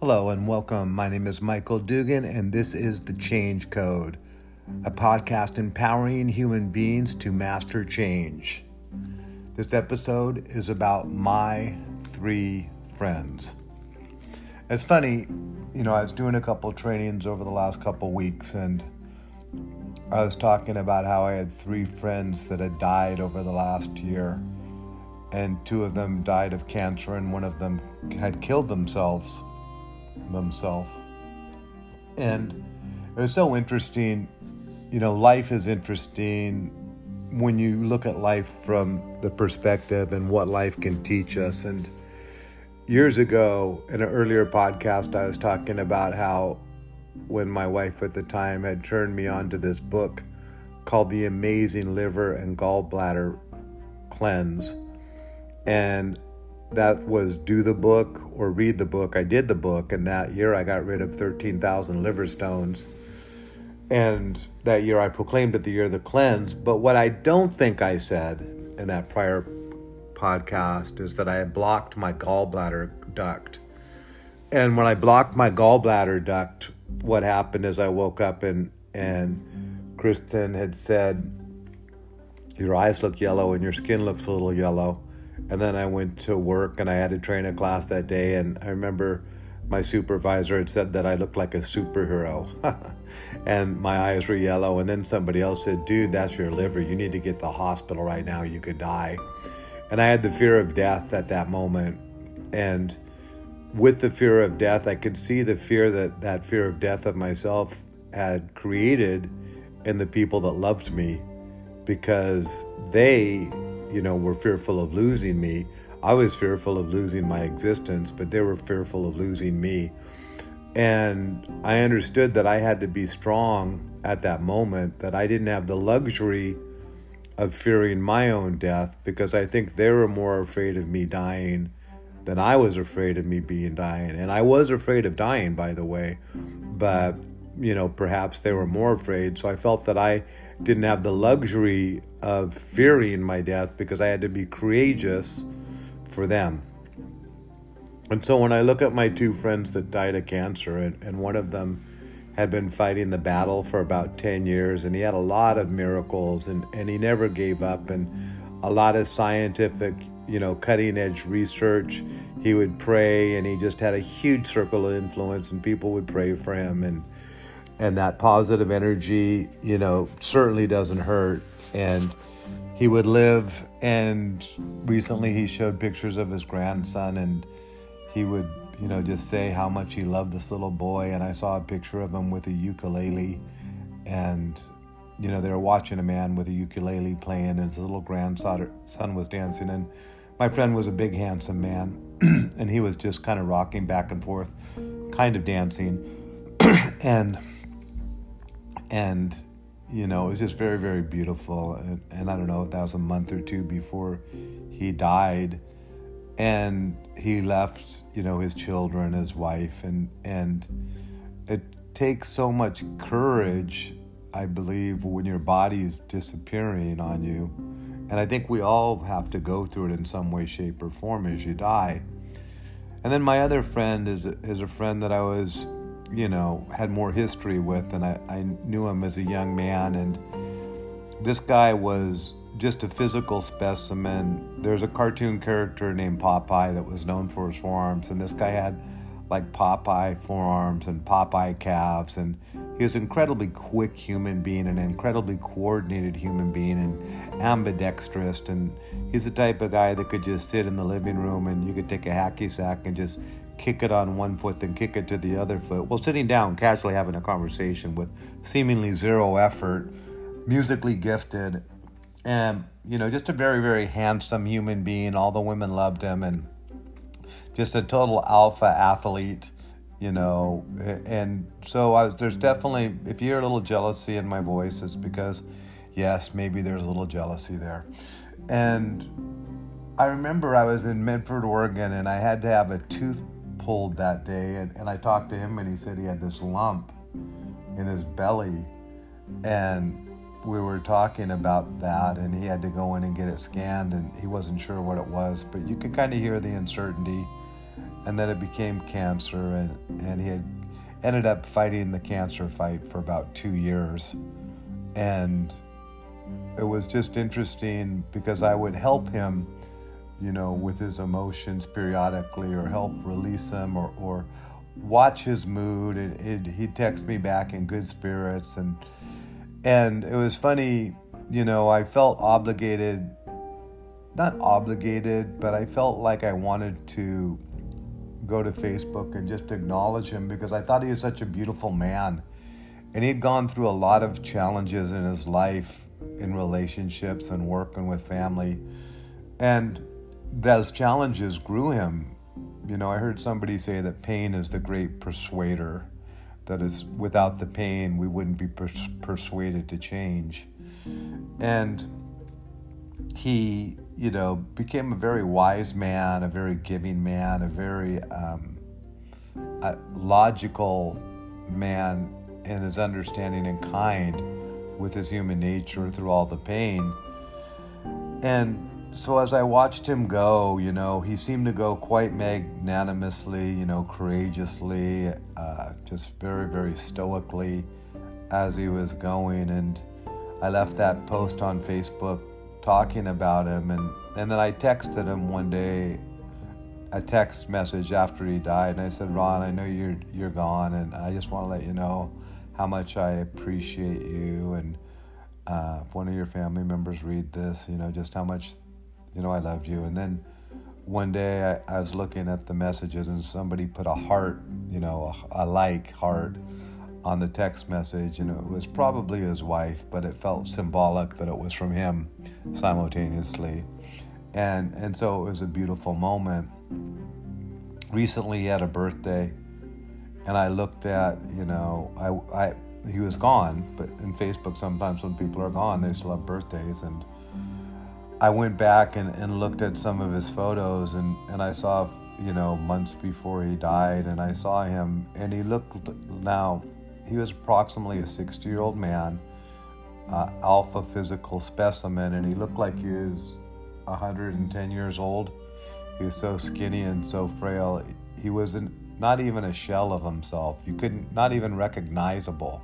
Hello and welcome. My name is Michael Dugan, and this is The Change Code, a podcast empowering human beings to master change. This episode is about my three friends. It's funny, you know, I was doing a couple trainings over the last couple weeks, and I was talking about how I had three friends that had died over the last year, and two of them died of cancer, and one of them had killed themselves themselves. And it was so interesting. You know, life is interesting when you look at life from the perspective and what life can teach us. And years ago, in an earlier podcast, I was talking about how when my wife at the time had turned me on to this book called The Amazing Liver and Gallbladder Cleanse. And that was do the book or read the book. I did the book, and that year I got rid of 13,000 liver stones. And that year I proclaimed it the year of the cleanse. But what I don't think I said in that prior podcast is that I had blocked my gallbladder duct. And when I blocked my gallbladder duct, what happened is I woke up and and Kristen had said, Your eyes look yellow and your skin looks a little yellow and then I went to work and I had to train a class that day. And I remember my supervisor had said that I looked like a superhero and my eyes were yellow. And then somebody else said, Dude, that's your liver. You need to get to the hospital right now. You could die. And I had the fear of death at that moment. And with the fear of death, I could see the fear that that fear of death of myself had created in the people that loved me because they you know, were fearful of losing me. I was fearful of losing my existence, but they were fearful of losing me. And I understood that I had to be strong at that moment, that I didn't have the luxury of fearing my own death because I think they were more afraid of me dying than I was afraid of me being dying. And I was afraid of dying, by the way, but you know, perhaps they were more afraid. So I felt that I didn't have the luxury of fearing my death because I had to be courageous for them. And so when I look at my two friends that died of cancer, and, and one of them had been fighting the battle for about 10 years, and he had a lot of miracles, and, and he never gave up, and a lot of scientific, you know, cutting edge research. He would pray, and he just had a huge circle of influence, and people would pray for him. And and that positive energy, you know, certainly doesn't hurt. And he would live. And recently, he showed pictures of his grandson, and he would, you know, just say how much he loved this little boy. And I saw a picture of him with a ukulele, and you know, they were watching a man with a ukulele playing, and his little grandson was dancing. And my friend was a big, handsome man, and he was just kind of rocking back and forth, kind of dancing. and and you know it was just very very beautiful. And, and, i don't know if that was a month or two before he died. And he left you know his children his wife and and it takes so much courage i believe when your body is disappearing on you. And i think we all have to go through it in some way shape or form as you die. And then my other friend is is a friend that i was you know, had more history with, and I, I knew him as a young man. And this guy was just a physical specimen. There's a cartoon character named Popeye that was known for his forearms, and this guy had like Popeye forearms and Popeye calves, and he was an incredibly quick human being, an incredibly coordinated human being, and ambidextrous. And he's the type of guy that could just sit in the living room, and you could take a hacky sack and just kick it on one foot, then kick it to the other foot, while sitting down, casually having a conversation with seemingly zero effort, musically gifted, and you know, just a very, very handsome human being. All the women loved him, and just a total alpha athlete, you know. And so I was, there's definitely, if you hear a little jealousy in my voice, it's because, yes, maybe there's a little jealousy there. And I remember I was in Medford, Oregon, and I had to have a tooth pulled that day, and, and I talked to him, and he said he had this lump in his belly, and we were talking about that, and he had to go in and get it scanned, and he wasn't sure what it was, but you could kind of hear the uncertainty. and then it became cancer, and, and he had ended up fighting the cancer fight for about two years. And it was just interesting because I would help him, you know, with his emotions periodically or help release them or, or watch his mood. And it, he'd text me back in good spirits. And, and it was funny, you know, I felt obligated, not obligated, but I felt like I wanted to go to Facebook and just acknowledge him because I thought he was such a beautiful man. And he'd gone through a lot of challenges in his life, in relationships and working with family. And those challenges grew him. You know, I heard somebody say that pain is the great persuader. That is, without the pain, we wouldn't be pers- persuaded to change. And he you know, became a very wise man, a very giving man, a very um, a logical man in his understanding and kind with his human nature through all the pain. And so as I watched him go, you know, he seemed to go quite magnanimously, you know, courageously, uh, just very, very stoically as he was going. And I left that post on Facebook talking about him. And and then I texted him one day a text message after he died. And I said Ron I know you're you're gone and I just want to let you know how much I appreciate you. And uh, if one of your family members read this you know just how much you know I loved you and then one day I, I was looking at the messages and somebody put a heart you know a, a like heart on the text message, and it was probably his wife, but it felt symbolic that it was from him simultaneously. And, and so it was a beautiful moment. Recently, he had a birthday, and I looked at, you know, I, I, he was gone, but in Facebook, sometimes when people are gone, they still have birthdays. And I went back and, and looked at some of his photos, and, and I saw, you know, months before he died, and I saw him, and he looked now he was approximately a 60 year old man, uh, alpha physical specimen, and he looked like he was 110 years old. He was so skinny and so frail. He was not not even a shell of himself. You couldn't, not even recognizable.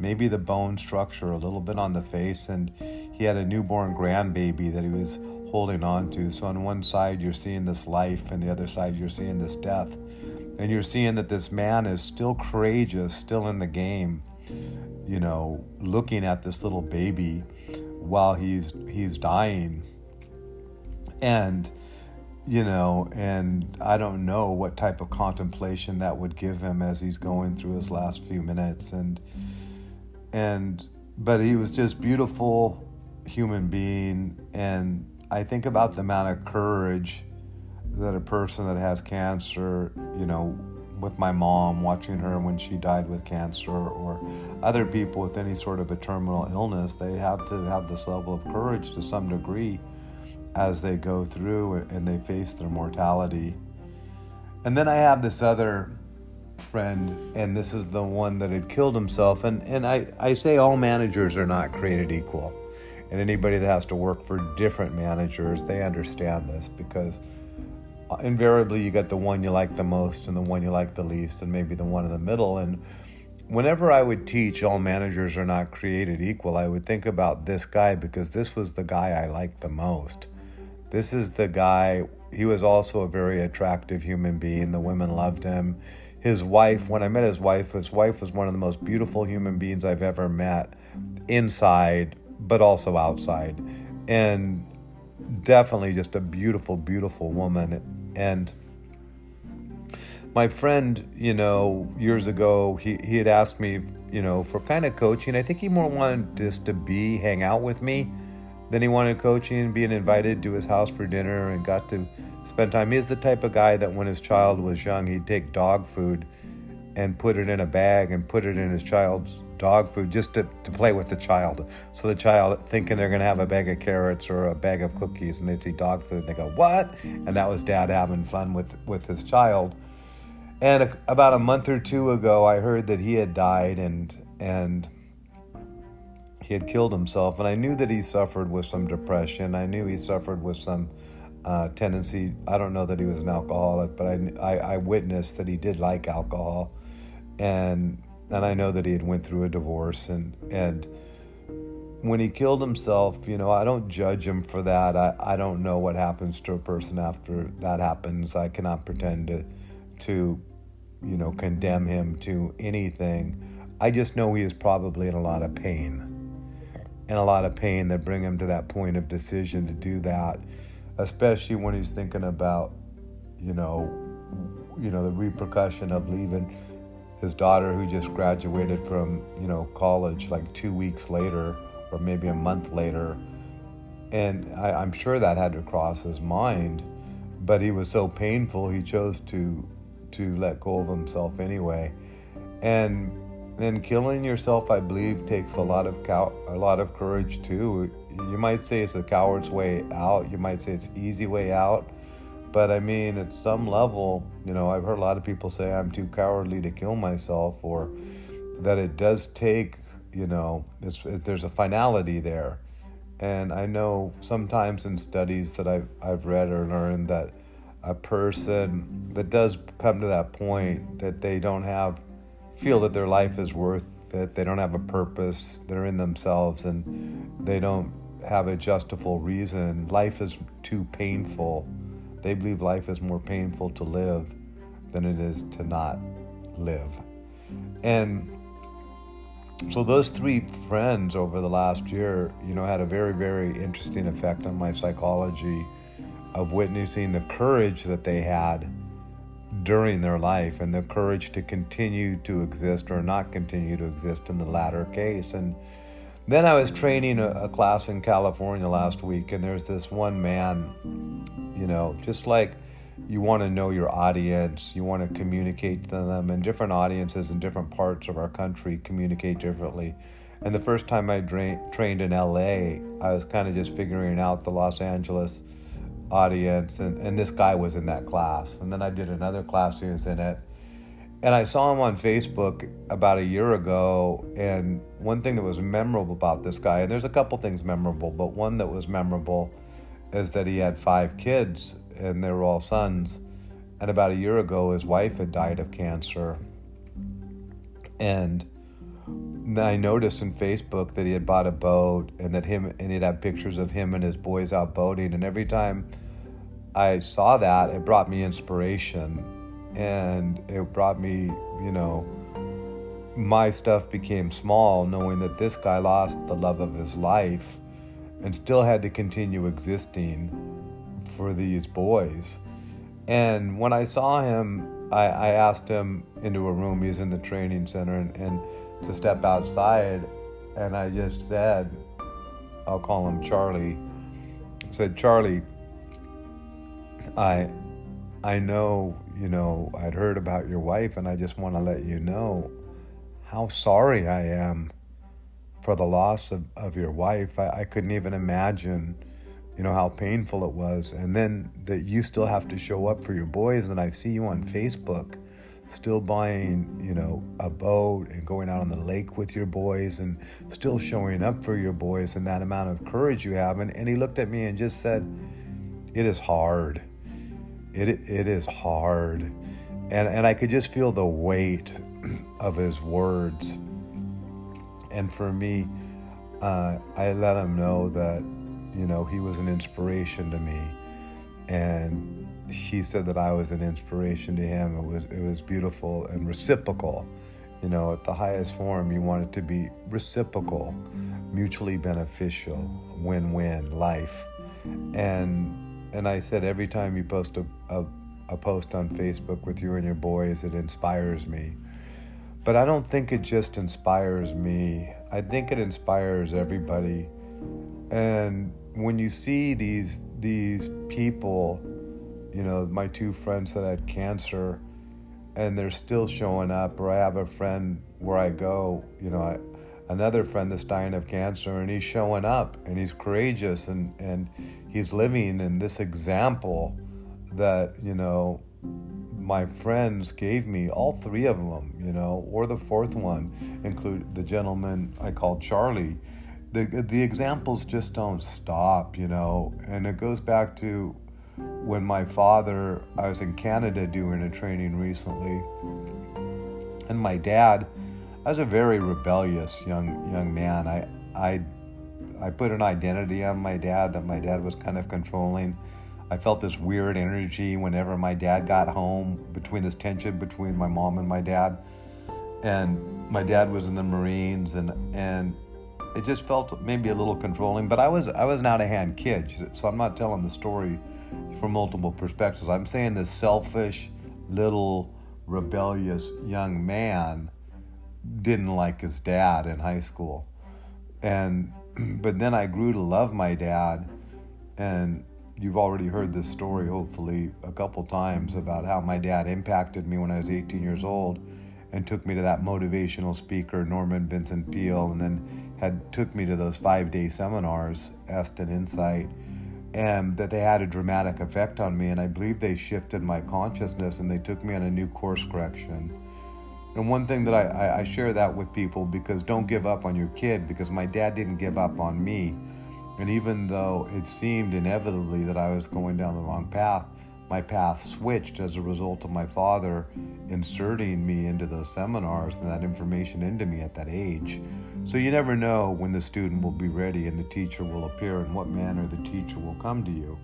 Maybe the bone structure, a little bit on the face, and he had a newborn grandbaby that he was holding on to. So on one side you're seeing this life, and the other side you're seeing this death and you're seeing that this man is still courageous, still in the game, you know, looking at this little baby while he's he's dying. And you know, and I don't know what type of contemplation that would give him as he's going through his last few minutes and and but he was just beautiful human being and I think about the amount of courage that a person that has cancer, you know, with my mom, watching her when she died with cancer, or other people with any sort of a terminal illness, they have to have this level of courage to some degree as they go through and they face their mortality. And then I have this other friend, and this is the one that had killed himself. And, and I, I say all managers are not created equal. And anybody that has to work for different managers, they understand this because uh, invariably you get the one you like the most and the one you like the least and maybe the one in the middle. And whenever i would teach all managers are not created equal i would think about this guy because this was the guy i liked the most. This is the guy he was also a very attractive human being the women loved him. His wife when i met his wife his wife was one of the most beautiful human beings i've ever met inside but also outside and definitely just a beautiful beautiful woman and my friend, you know, years ago, he, he had asked me, you know, for kind of coaching. I think he more wanted just to be, hang out with me than he wanted coaching, being invited to his house for dinner and got to spend time. He's the type of guy that when his child was young, he'd take dog food and put it in a bag and put it in his child's dog food just to, to play with the child. So the child thinking they're going to have a bag of carrots or a bag of cookies and they see dog food and they go, What? And that was dad having fun with, with his child. And a, about a month or two ago, I heard that he had died and, and he had killed himself. And I knew that he suffered with some depression. I knew he suffered with some uh, tendency. I don't know that he was an alcoholic, but I, I, I witnessed that he did like alcohol, and and I know that he had went through a divorce and and when he killed himself, you know, I don't judge him for that. I, I don't know what happens to a person after that happens. I cannot pretend to to you know condemn him to anything. I just know he is probably in a lot of pain. And a lot of pain that bring him to that point of decision to do that, especially when he's thinking about, you know, you know, the repercussion of leaving his daughter who just graduated from you know college like two weeks later or maybe a month later. And I, am sure that had to cross his mind but he was so painful he chose to to let go of himself anyway. And then killing yourself i believe takes a lot of cow- a lot of courage too. You might say it's a coward's way out. You might say it's easy way out but I mean, at some level, you know, I've heard a lot of people say I'm too cowardly to kill myself, or that it does take, you know, there's a finality there. And I know sometimes in studies that I've, I've read or learned that a person that does come to that point that they don't have, feel that their life is worth it, they don't have a purpose, they're in themselves, and they don't have a justifiable reason. Life is too painful they believe life is more painful to live than it is to not live. And so those three friends over the last year, you know, had a very, very interesting effect on my psychology of witnessing the courage that they had during their life and the courage to continue to exist or not continue to exist in the latter case. And then I was training a, a class in California last week, and there's this one man you know, just like you want to know your audience, you want to communicate to them, and different audiences in different parts of our country communicate differently. And the first time I dra- trained in LA, I was kind of just figuring out the Los Angeles audience, and, and this guy was in that class. And then I did another class, he was in it. And I saw him on Facebook about a year ago. And one thing that was memorable about this guy, and there's a couple things memorable, but one that was memorable is that he had five kids and they were all sons. And about a year ago, his wife had died of cancer. And I noticed in Facebook that he had bought a boat and that him and he'd have pictures of him and his boys out boating. And every time I saw that, it brought me inspiration and it brought me, you know, my stuff became small knowing that this guy lost the love of his life and still had to continue existing for these boys. And when I saw him, I, I asked him into a room, he's in the training center, and, and to step outside. And I just said, I'll call him Charlie. I said, Charlie, I I know, you know, I'd heard about your wife, and I just want to let you know how sorry I am for the loss of, of your wife. I, I couldn't even imagine, you know, how painful it was. And then that you still have to show up for your boys. And I see you on Facebook still buying, you know, a boat and going out on the lake with your boys and still showing up for your boys and that amount of courage you have. And, and he looked at me and just said, It is hard. It, it is hard. And, and I could just feel the weight of his words and for me, uh, I let him know that, you know, he was an inspiration to me, and he said that I was an inspiration to him. It was it was beautiful and reciprocal. You know, at the highest form, you want it to be reciprocal, mutually beneficial, win-win life, and and I said every time you post a, a, a post on Facebook with you and your boys, it inspires me but I don't think it just inspires me. I think it inspires everybody. And when you see these these people, you know, my two friends that had cancer and they're still showing up or I have a friend where I go, you know, I, another friend that's dying of cancer and he's showing up and he's courageous and and he's living in this example that, you know, my friends gave me, all three of them, you know, or the fourth one, include the gentleman I called Charlie. The, the examples just don't stop, you know, and it goes back to when my father, I was in Canada doing a training recently, and my dad, I was a very rebellious young young man. I I I put an identity on my dad that my dad was kind of controlling. I felt this weird energy whenever my dad got home between this tension between my mom and my dad. And my dad was in the Marines and and it just felt maybe a little controlling, but I was I was an out of hand kid, so I'm not telling the story from multiple perspectives. I'm saying this selfish little rebellious young man didn't like his dad in high school. And but then I grew to love my dad and you've already heard this story hopefully a couple times about how my dad impacted me when I was 18 years old and took me to that motivational speaker Norman Vincent Peale and then had took me to those 5-day seminars Est and Insight and that they had a dramatic effect on me and I believe they shifted my consciousness and they took me on a new course correction and one thing that I, I, I share that with people because don't give up on your kid because my dad didn't give up on me. And even though it seemed inevitably that I was going down the wrong path, my path switched as a result of my father inserting me into those seminars and that information into me at that age. So you never know when the student will be ready and the teacher will appear and what manner the teacher will come to you.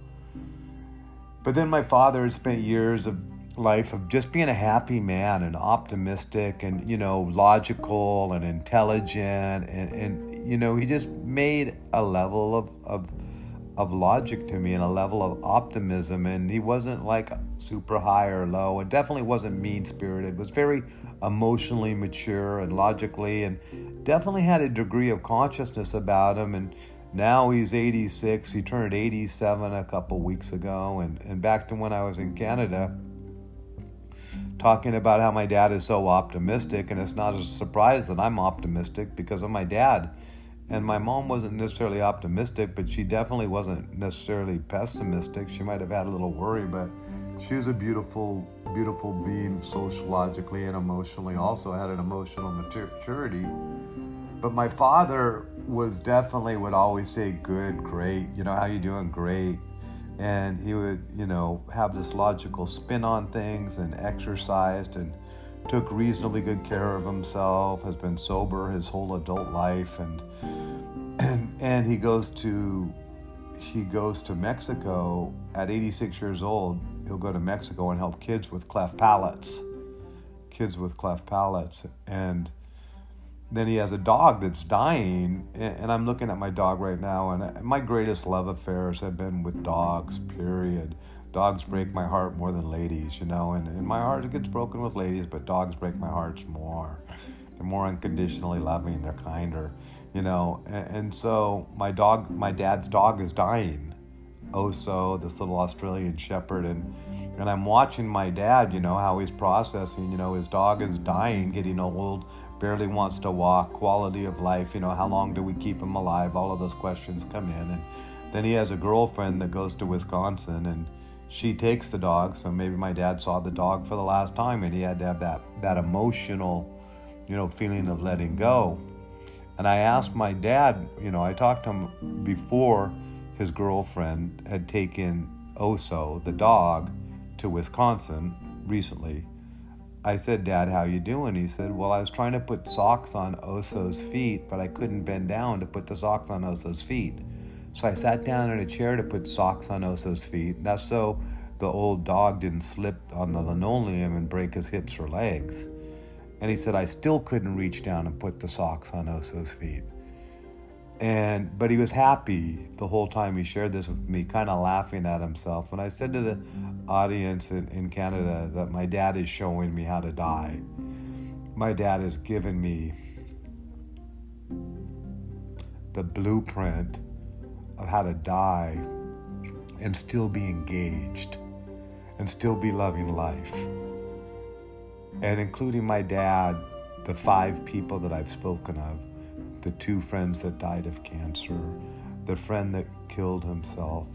But then my father had spent years of life of just being a happy man and optimistic and you know logical and intelligent and, and you know he just made a level of, of of logic to me and a level of optimism. And he wasn't like super high or low. And definitely wasn't mean spirited was very emotionally mature and logically and definitely had a degree of consciousness about him. And now he's 86 he turned 87 a couple weeks ago. And, and back to when i was in canada talking about how my dad is so optimistic, and it's not a surprise that I'm optimistic because of my dad. And my mom wasn't necessarily optimistic, but she definitely wasn't necessarily pessimistic. She might have had a little worry, but she was a beautiful, beautiful being sociologically and emotionally, also had an emotional maturity. But my father was definitely would always say, good, great, you know, how you doing? Great and he would you know have this logical spin on things and exercised and took reasonably good care of himself has been sober his whole adult life and and and he goes to he goes to Mexico. At 86 years old he'll go to Mexico and help kids with cleft palates kids with cleft palates. And then he has a dog that's dying and i'm looking at my dog right now and uh, my greatest love affairs have been with dogs period dogs break my heart more than ladies you know and, and my heart gets broken with ladies but dogs break my hearts more they're more unconditionally loving they're kinder you know and, and so my dog my dad's dog is dying oh, oso this little australian shepherd and and i'm watching my dad you know how he's processing you know his dog is dying getting old barely wants to walk, quality of life, you know, how long do we keep him alive? All of those questions come in. And then he has a girlfriend that goes to Wisconsin and she takes the dog. So maybe my dad saw the dog for the last time and he had to have that, that emotional, you know, feeling of letting go. And I asked my dad, you know, I talked to him before his girlfriend had taken Oso, the dog, to Wisconsin recently I said, Dad, how you doing? He said, Well, I was trying to put socks on Oso's feet, but I couldn't bend down to put the socks on Oso's feet. So I sat down in a chair to put socks on Oso's feet. That's so the old dog didn't slip on the linoleum and break his hips or legs. And he said, I still couldn't reach down and put the socks on Oso's feet and but he was happy the whole time he shared this with me kind of laughing at himself and i said to the audience in, in canada that my dad is showing me how to die my dad has given me the blueprint of how to die and still be engaged and still be loving life and including my dad the five people that i've spoken of the two friends that died of cancer, the friend that killed himself,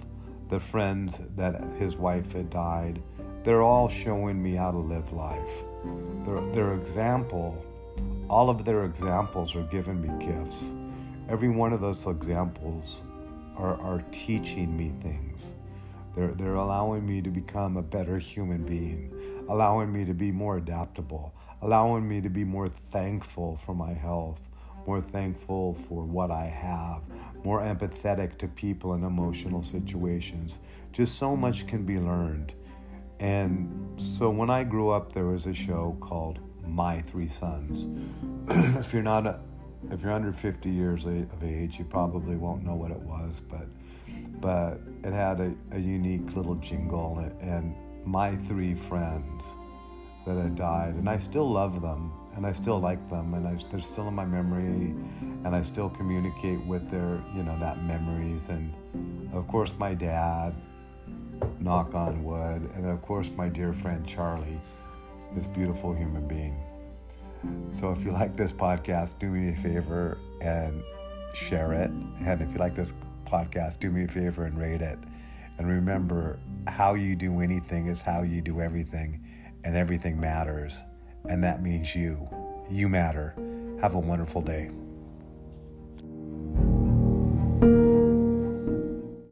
the friends that his wife had died. They're all showing me how to live life. Their, their example, all of their examples are giving me gifts. Every one of those examples are, are teaching me things. They're, they're allowing me to become a better human being, allowing me to be more adaptable, allowing me to be more thankful for my health, more thankful for what I have, more empathetic to people in emotional situations. Just so much can be learned. And so when I grew up, there was a show called My Three Sons. if you're not a, if you're under 50 years of age, you probably won't know what it was, but but it had a, a unique little jingle and my three friends that had died, and I still love them and I still like them, and I, they're still in my memory, and I still communicate with their, you know, that memories, and of course my dad, knock on wood, and of course my dear friend Charlie, this beautiful human being. So if you like this podcast, do me a favor and share it, and if you like this podcast, do me a favor and rate it. And remember, how you do anything is how you do everything, and everything matters and that means you. You matter. Have a wonderful day.